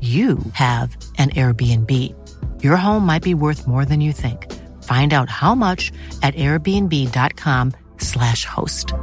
you have an Airbnb. Your home might be worth more than you think. Find out how much at airbnb.com slash host.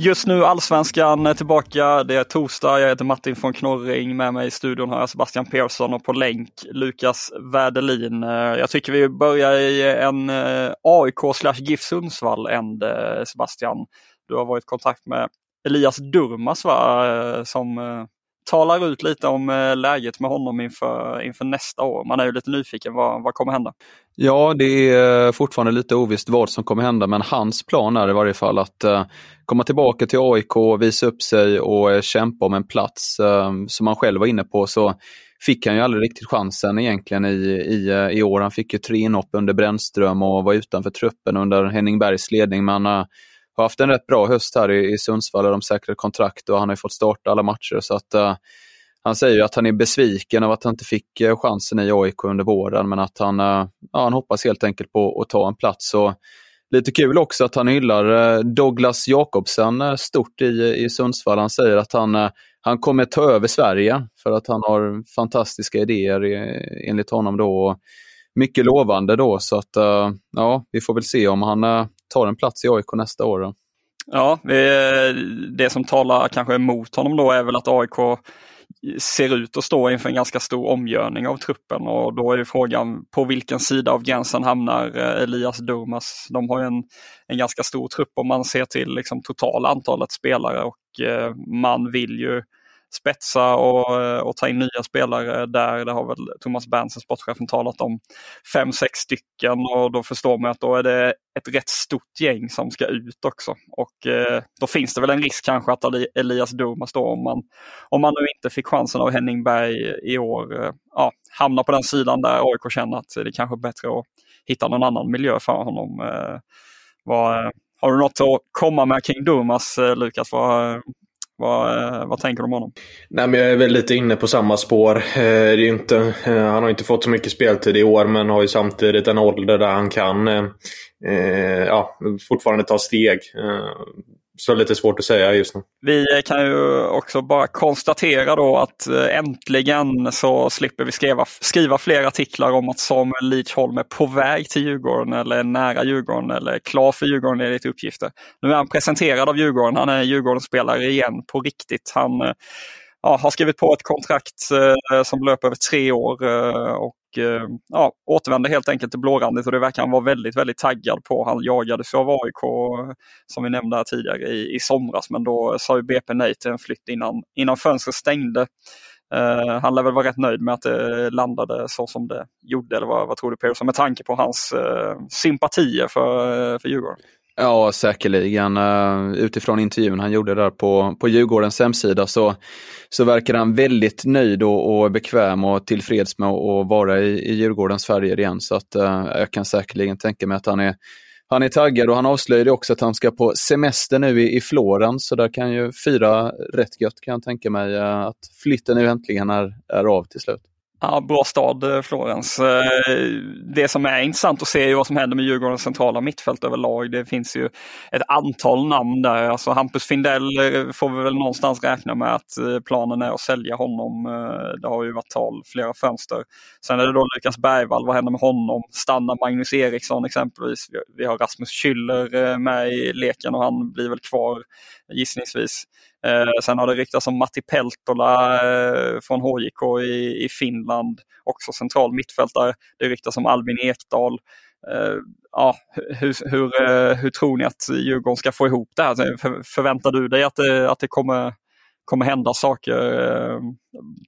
Just nu Allsvenskan är tillbaka. Det är torsdag. Jag heter Martin von Knorring. Med mig i studion har jag Sebastian Persson och på länk Lukas Wäderlin. Eh, jag tycker vi börjar i en eh, AIK slash GIF Sundsvall ände eh, Sebastian. Du har varit i kontakt med Elias Durmas va? Eh, som eh, talar ut lite om eh, läget med honom inför, inför nästa år. Man är ju lite nyfiken, vad, vad kommer hända? Ja, det är fortfarande lite ovisst vad som kommer hända, men hans plan är i varje fall att komma tillbaka till AIK, visa upp sig och kämpa om en plats. Som han själv var inne på så fick han ju aldrig riktigt chansen egentligen i, i, i år. Han fick ju tre inhopp under Brännström och var utanför truppen under Henning Bergs ledning. Men har haft en rätt bra höst här i, i Sundsvall där de säkrade kontrakt och han har fått starta alla matcher. så att uh, Han säger att han är besviken av att han inte fick uh, chansen i AIK under våren men att han, uh, ja, han hoppas helt enkelt på att ta en plats. Och lite kul också att han hyllar Douglas Jakobsen stort i, i Sundsvall. Han säger att han, han kommer ta över Sverige för att han har fantastiska idéer enligt honom. då. Mycket lovande då så att ja, vi får väl se om han tar en plats i AIK nästa år. Då. Ja, det som talar kanske emot honom då är väl att AIK ser ut att stå inför en ganska stor omgörning av truppen och då är ju frågan på vilken sida av gränsen hamnar eh, Elias Durmas. De har ju en, en ganska stor trupp om man ser till liksom totala antalet spelare och eh, man vill ju spetsa och, eh, och ta in nya spelare där. Det har väl Thomas Berntsen, sportchefen, talat om fem, sex stycken och då förstår man att då är det ett rätt stort gäng som ska ut också. Och eh, då finns det väl en risk kanske att Elias Durmaz, då, om man, om man nu inte fick chansen av Henning Berg i år, eh, ja, hamnar på den sidan där AIK känner att det är kanske är bättre att hitta någon annan miljö för honom. Eh, eh har du något att komma med kring Durmaz, eh, Lukas? Vad, vad, eh, vad tänker du om honom? Nej, men jag är väl lite inne på samma spår. Eh, det är inte, eh, han har inte fått så mycket speltid i år men har ju samtidigt en ålder där han kan ja, fortfarande ta steg. Så lite svårt att säga just nu. Vi kan ju också bara konstatera då att eh, äntligen så slipper vi skriva, skriva fler artiklar om att Samuel Lidholm är på väg till Djurgården eller nära Djurgården eller klar för Djurgården enligt uppgifter. Nu är han presenterad av Djurgården, han är Djurgårdsspelare igen på riktigt. Han eh, ja, har skrivit på ett kontrakt eh, som löper över tre år eh, och Eh, ja, återvänder helt enkelt till blårandigt och det verkar han vara väldigt, väldigt taggad på. Han jagades av AIK eh, som vi nämnde här tidigare i, i somras men då sa ju BP nej till en flytt innan, innan fönstret stängde. Uh, han lär väl vara rätt nöjd med att det landade så som det gjorde, eller vad, vad tror du Persson, med tanke på hans uh, sympatier för, uh, för Djurgården? Ja, säkerligen. Eh, utifrån intervjun han gjorde där på, på Djurgårdens hemsida så, så verkar han väldigt nöjd och, och bekväm och tillfreds med att vara i, i Djurgårdens färger igen. Så att, eh, jag kan säkerligen tänka mig att han är, han är taggad och han avslöjade också att han ska på semester nu i, i Florens. Så där kan ju fira rätt gött kan jag tänka mig eh, att flytten nu äntligen är, är av till slut. Ja, bra stad eh, Florens. Eh, det som är intressant att se är vad som händer med Djurgårdens centrala mittfält överlag. Det finns ju ett antal namn där. Alltså Hampus Findell eh, får vi väl någonstans räkna med att planen är att sälja honom. Det har ju varit tal flera fönster. Sen är det då Lukas Bergvall, vad händer med honom? Stannar Magnus Eriksson exempelvis? Vi har Rasmus Schüller med i leken och han blir väl kvar gissningsvis. Eh, sen har det ryktats om Matti Peltola eh, från HJK i, i Finland, också central mittfältare. Det ryktas om Albin Ekdal. Eh, ja, hur, hur, eh, hur tror ni att Djurgården ska få ihop det här? För, förväntar du dig att det, att det kommer kommer hända saker eh,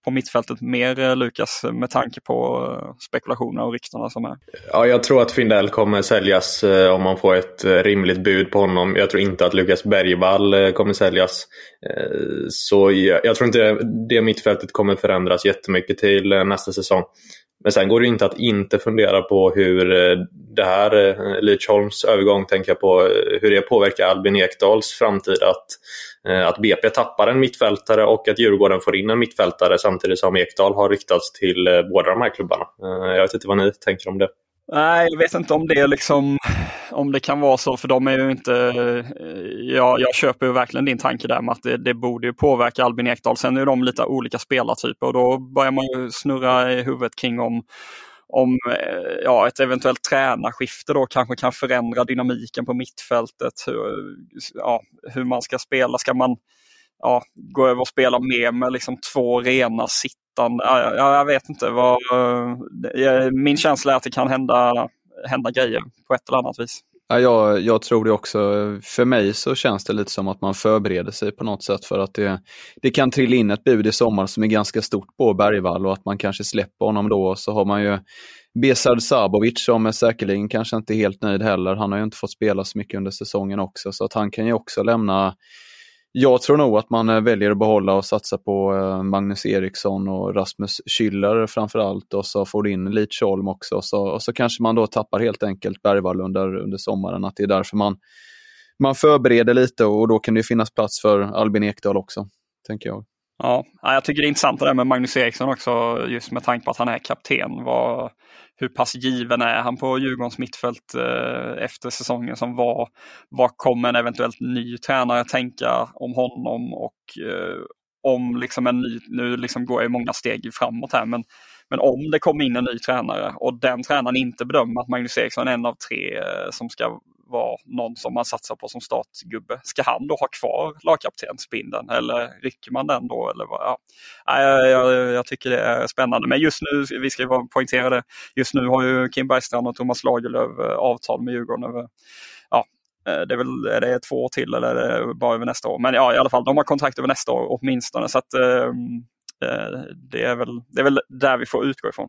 på mittfältet mer, eh, Lukas, med tanke på spekulationerna spekulationer och ryktena som är? Ja, jag tror att Findell kommer säljas om man får ett rimligt bud på honom. Jag tror inte att Lukas Bergvall kommer säljas. Så jag tror inte det mittfältet kommer förändras jättemycket till nästa säsong. Men sen går det inte att inte fundera på hur det här, Lidsholms övergång, tänker jag på, hur det påverkar Albin Ekdals framtid. Att Eh, att BP tappar en mittfältare och att Djurgården får in en mittfältare samtidigt som Ekdal har riktats till eh, båda de här klubbarna. Eh, jag vet inte vad ni tänker om det. Nej, jag vet inte om det liksom, om det kan vara så, för de är ju inte... Jag, jag köper ju verkligen din tanke där med att det, det borde ju påverka Albin Ekdal. Sen är de lite olika spelartyper och då börjar man ju snurra i huvudet kring om om eh, ja, ett eventuellt tränarskifte då kanske kan förändra dynamiken på mittfältet. Hur, ja, hur man ska spela. Ska man ja, gå över och spela mer med liksom två rena sittande? Ja, jag vet inte. Vad, eh, min känsla är att det kan hända, hända grejer på ett eller annat vis. Ja, jag, jag tror det också. För mig så känns det lite som att man förbereder sig på något sätt för att det, det kan trilla in ett bud i sommar som är ganska stort på Bergvall och att man kanske släpper honom då. Så har man ju Besard Sabovic som är säkerligen kanske inte helt nöjd heller. Han har ju inte fått spela så mycket under säsongen också så att han kan ju också lämna jag tror nog att man eh, väljer att behålla och satsa på eh, Magnus Eriksson och Rasmus Schüller framförallt och så får du in Lidsholm också och så, och så kanske man då tappar helt enkelt Bergvall under, under sommaren. Att det är därför man, man förbereder lite och då kan det finnas plats för Albin Ekdal också, tänker jag. Ja, jag tycker det är intressant det där med Magnus Eriksson också, just med tanke på att han är kapten. Vad, hur pass given är han på Djurgårdens mittfält eh, efter säsongen som var? Vad kommer en eventuellt ny tränare tänka om honom och eh, om liksom en ny, nu liksom går jag många steg framåt här, men, men om det kommer in en ny tränare och den tränaren inte bedömer att Magnus Eriksson är en av tre eh, som ska vara någon som man satsar på som startgubbe. Ska han då ha kvar lagkaptensbindeln eller rycker man den då? Eller vad? Ja. Jag, jag, jag, tycker det är spännande. Men just nu, vi ska poängtera det, just nu har ju Kim Bergstrand och Thomas Lagerlöf eh, avtal med Djurgården över ja, eh, det är väl är det två år till eller är det bara över nästa år? Men ja, i alla fall, de har kontrakt över nästa år åtminstone. Så att, ehm, eh, det, är väl, det är väl där vi får utgå ifrån.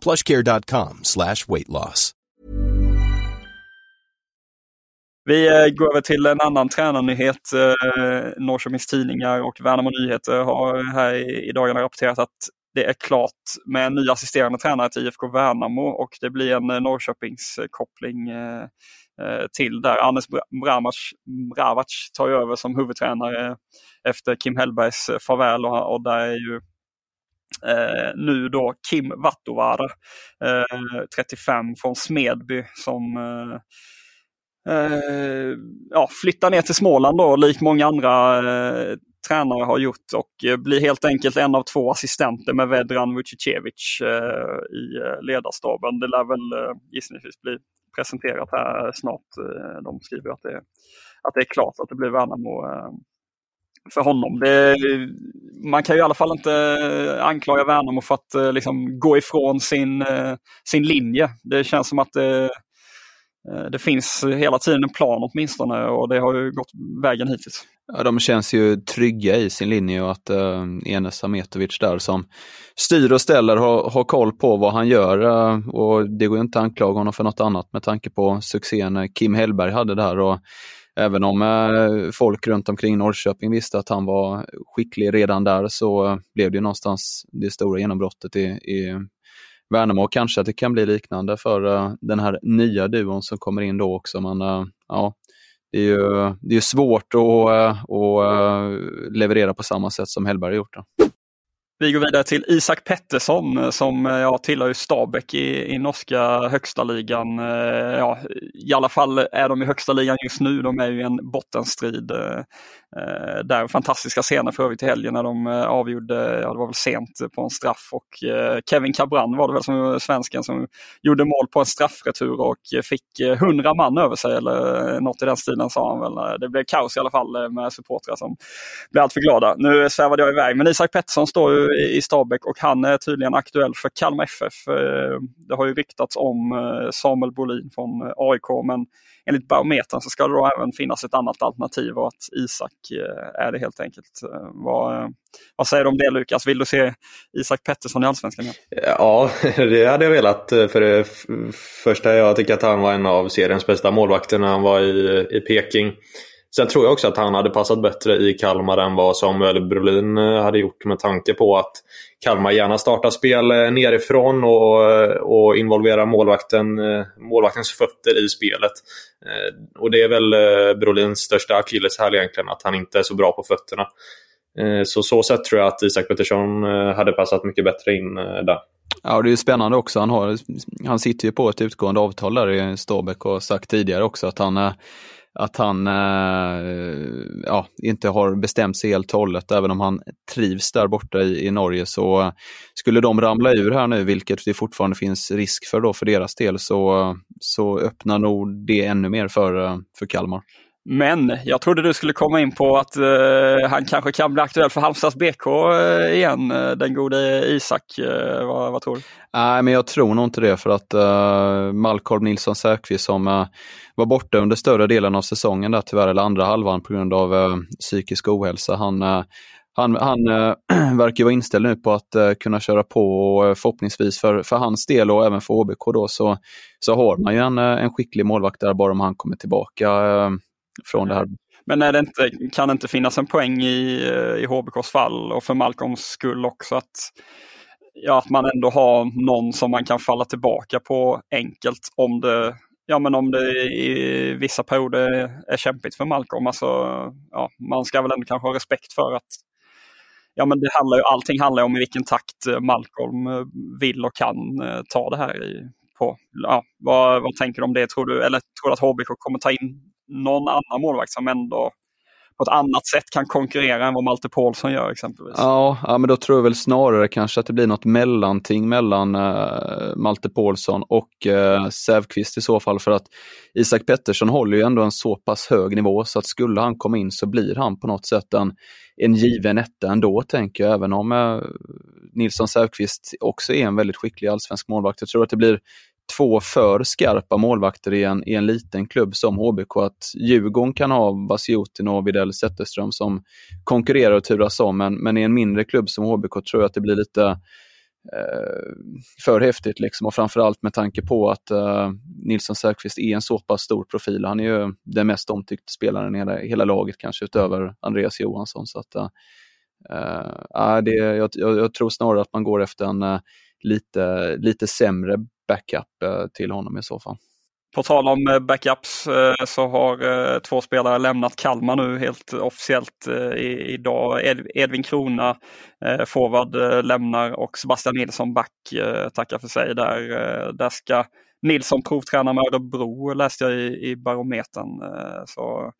plushcare.com slash weight loss. Vi eh, går över till en annan tränarnyhet. Eh, Norrköpings Tidningar och Värnamo Nyheter har här i dagarna rapporterat att det är klart med en ny assisterande tränare till IFK Värnamo och det blir en eh, Norrköpingskoppling till där. Anders Bramac, Bravac tar över som huvudtränare efter Kim Hellbergs farväl och där är ju eh, nu då Kim Vattovara, eh, 35 från Smedby som eh, eh, ja, flyttar ner till Småland då, likt många andra eh, tränare har gjort och eh, blir helt enkelt en av två assistenter med Vedran Vucicevic eh, i ledarstaben. Det lär väl gissningsvis bli presenterat här snart. De skriver att det, att det är klart att det blir Värnamo för honom. Det, man kan ju i alla fall inte eh, anklaga Värnamo för att eh, liksom, gå ifrån sin, eh, sin linje. Det känns som att det, det finns hela tiden en plan åtminstone och det har ju gått vägen hittills. Ja, de känns ju trygga i sin linje och att uh, Enes Sametovic där som styr och ställer har, har koll på vad han gör uh, och det går ju inte att anklaga honom för något annat med tanke på succén Kim Hellberg hade där. Och även om eh, folk runt omkring Norrköping visste att han var skicklig redan där så blev det någonstans det stora genombrottet i, i Värnamo. Kanske att det kan bli liknande för eh, den här nya duon som kommer in då också. Men eh, ja, det är ju det är svårt att, att leverera på samma sätt som Hellberg har gjort. Det. Vi går vidare till Isak Pettersson eh, som eh, ja, tillhör ju Stabäck i, i norska högsta ligan. Eh, ja, I alla fall är de i högsta ligan just nu. De är ju i en bottenstrid Eh, där fantastiska scener för övrigt i helgen när de eh, avgjorde, ja det var väl sent på en straff och eh, Kevin Cabran var det väl som eh, svensken som gjorde mål på en straffretur och eh, fick hundra man över sig eller något i den stilen sa han väl. Det blev kaos i alla fall med supportrar som blev alltför glada. Nu svävade jag iväg men Isak Pettersson står ju i Stabäck och han är tydligen aktuell för Kalmar FF. Det har ju ryktats om Samuel Bolin från AIK men enligt barometern så ska det då även finnas ett annat alternativ och att Isak eh, är det helt enkelt. Eh, vad, eh, vad säger du om det Lukas? Vill du se Isak Pettersson i Allsvenskan? Ja, det hade jag velat. För det första, jag tycker att han var en av seriens bästa målvakter när han var i, i Peking. Sen tror jag också att han hade passat bättre i Kalmar än vad Samuel Brolin eh, hade gjort med tanke på att Kalmar gärna startar spel eh, nerifrån och, och involverar målvakten, eh, målvaktens fötter i spelet. Och det är väl Brolins största akilleshäl egentligen, att han inte är så bra på fötterna. Så så sätt tror jag att Isak Pettersson hade passat mycket bättre in där. Ja, det är spännande också. Han, har, han sitter ju på ett utgående avtal där i Ståbäck och sagt tidigare också att han att han eh, ja, inte har bestämt sig helt och hållet. Även om han trivs där borta i, i Norge så skulle de ramla ur här nu, vilket det fortfarande finns risk för då för deras del, så, så öppnar nog det ännu mer för, eh, för Kalmar. Men jag trodde du skulle komma in på att eh, han kanske kan bli aktuell för Halmstads BK eh, igen, eh, den gode Isak. Eh, vad, vad, tror du? Nej, men jag tror nog inte det för att eh, Malcolm Nilsson Säfqvist som var borta under större delen av säsongen där tyvärr, eller andra halvan på grund av psykisk ohälsa. Han, han, han verkar vara inställd nu på att kunna köra på och förhoppningsvis för, för hans del och även för HBK då så, så har man ju en, en skicklig målvakt där bara om han kommer tillbaka från det här. Men är det inte, kan det inte finnas en poäng i, eh, i HBKs fall och för Malcolms skull också att, ja, att man ändå har någon som man kan falla tillbaka på enkelt om det, ja, men om det i vissa perioder är kämpigt för Malcolm. Alltså, ja, man ska väl ändå kanske ha respekt för att ja, men det handlar ju, allting handlar om i vilken takt eh, Malcolm eh, vill och kan ta det här i, på. Ja, vad, vad tänker du om det? Tror du, eller tror du att HBK kommer ta in någon annan målvakt som ändå på ett annat sätt kan konkurrera än vad Malte Paulsson gör exempelvis. Ja, ja, men då tror jag väl snarare kanske att det blir något mellanting mellan äh, Malte Paulsson och eh, äh, Sävqvist i så fall för att Isak Pettersson håller ju ändå en så pass hög nivå så att skulle han komma in så blir han på något sätt en, en given etta ändå tänker jag, även om äh, Nilsson Sävqvist också är en väldigt skicklig allsvensk målvakt. Jag tror att det blir två för skarpa målvakter i en, i en liten klubb som HBK. Att Djurgården kan ha Vasiotin och Widell Zetterström som konkurrerar och turas om, men, men i en mindre klubb som HBK tror jag att det blir lite eh, för häftigt. Liksom. Och framförallt med tanke på att eh, Nilsson Säfqvist är en så pass stor profil. Han är ju den mest omtyckta spelaren i hela, hela laget, kanske utöver Andreas Johansson. Så att, eh, eh det, jag, jag, jag, tror snarare att man går efter en eh, lite, lite sämre backup eh, till honom i så fall. På tal om eh, backups eh, så har två spelare lämnat Kalmar nu helt officiellt idag. Edvin Krona, forward, lämnar och Sebastian Nilsson, back, tackar för sig där. Där ska Nilsson provträna med Örebro läste jag i, i barometern. Så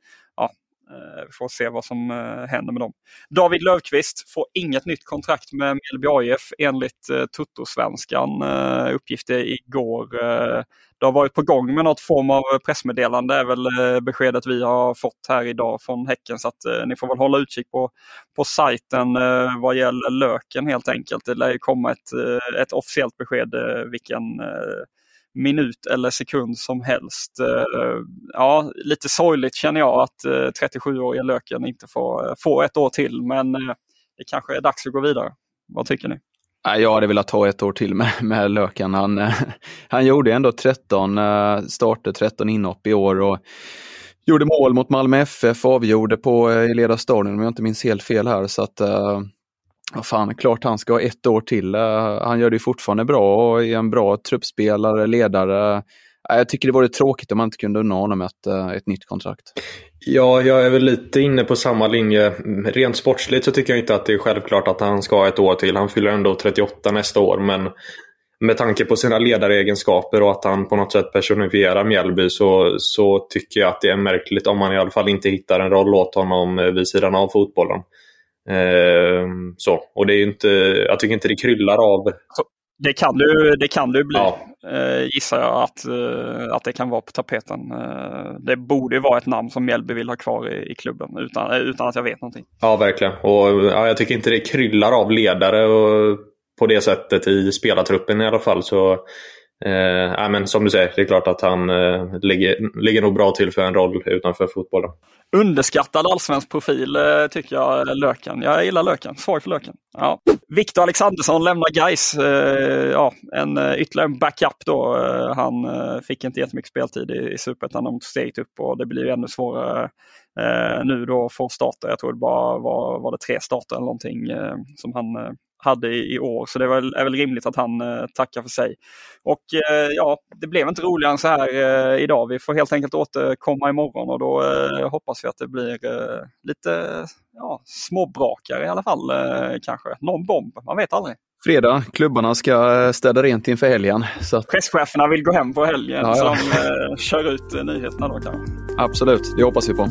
Eh, vi får se vad som eh, händer med dem. David Löfqvist får inget nytt kontrakt med Mjällby AIF enligt eh, Tuttosvenskan. Uppgifter igår. Det har varit på gång med något form av pressmeddelande är väl beskedet vi har fått här idag från Häcken. Så att ni får väl hålla utkik på, på sajten vad gäller löken helt enkelt. Det lär komma ett, ett officiellt besked vilken minut eller sekund som helst. Eh, ja, lite sorgligt känner jag att eh, 37-åriga Löken inte får, eh, får ett år till, men det kanske är dags att gå vidare. Vad tycker ni? Jag hade velat ta ett år till med, med Löken. Han, han gjorde ändå 13 starter, 13 inhopp i år och gjorde mål mot Malmö FF, avgjorde på i ledarstadion om jag inte minns helt fel här. Så att, vad fan, klart han ska ha ett år till. Uh, han gör det fortfarande bra och är en bra truppspelare, ledare. Uh, jag tycker det vore tråkigt om man inte kunde unna honom ett, uh, ett nytt kontrakt. Ja, jag är väl lite inne på samma linje. Rent sportsligt så tycker jag inte att det är självklart att han ska ha ett år till. Han fyller ändå 38 nästa år, men med tanke på sina ledaregenskaper och att han på något sätt personifierar Mjällby så, så tycker jag att det är märkligt om man i alla fall inte hittar en roll åt honom vid sidan av fotbollen. Eh, så. Och det är inte, jag tycker inte det kryllar av. Det kan du, det kan du bli, ja. eh, gissar jag att, eh, att det kan vara på tapeten. Eh, det borde vara ett namn som Mjällby vill ha kvar i, i klubben utan, utan att jag vet någonting. Ja, verkligen. Och ja, Jag tycker inte det kryllar av ledare och, på det sättet i spelartruppen i alla fall. Så Eh, men som du säger, det är klart att han eh, ligger, ligger nog bra till för en roll utanför fotbollen. Underskattad allsvensk profil eh, tycker jag, eh, Löken. Jag gillar Löken. Svag för Löken. Ja. Viktor Alexandersson lämnar Gais. Eh, ja, en eh, ytterligare en backup då. Eh, han eh, fick inte jättemycket speltid i, i Superettan. De tog steget upp och det blir ännu svårare nu då för få starta. Jag tror det bara var, var det tre starter eller någonting som han hade i, år. Så det är väl, är väl rimligt att han eh, tackar för sig. Och eh, ja, det blev inte roligare än så här eh, idag. Vi får helt enkelt återkomma imorgon och då hoppas vi att det blir lite ja, småbrakare i alla fall kanske. Någon bomb, man vet aldrig. Fredag, klubbarna ska städa rent inför helgen. Så att... Presscheferna vill gå hem på helgen ja, ja. så de kör ut nyheterna då kanske. Absolut, det hoppas vi på.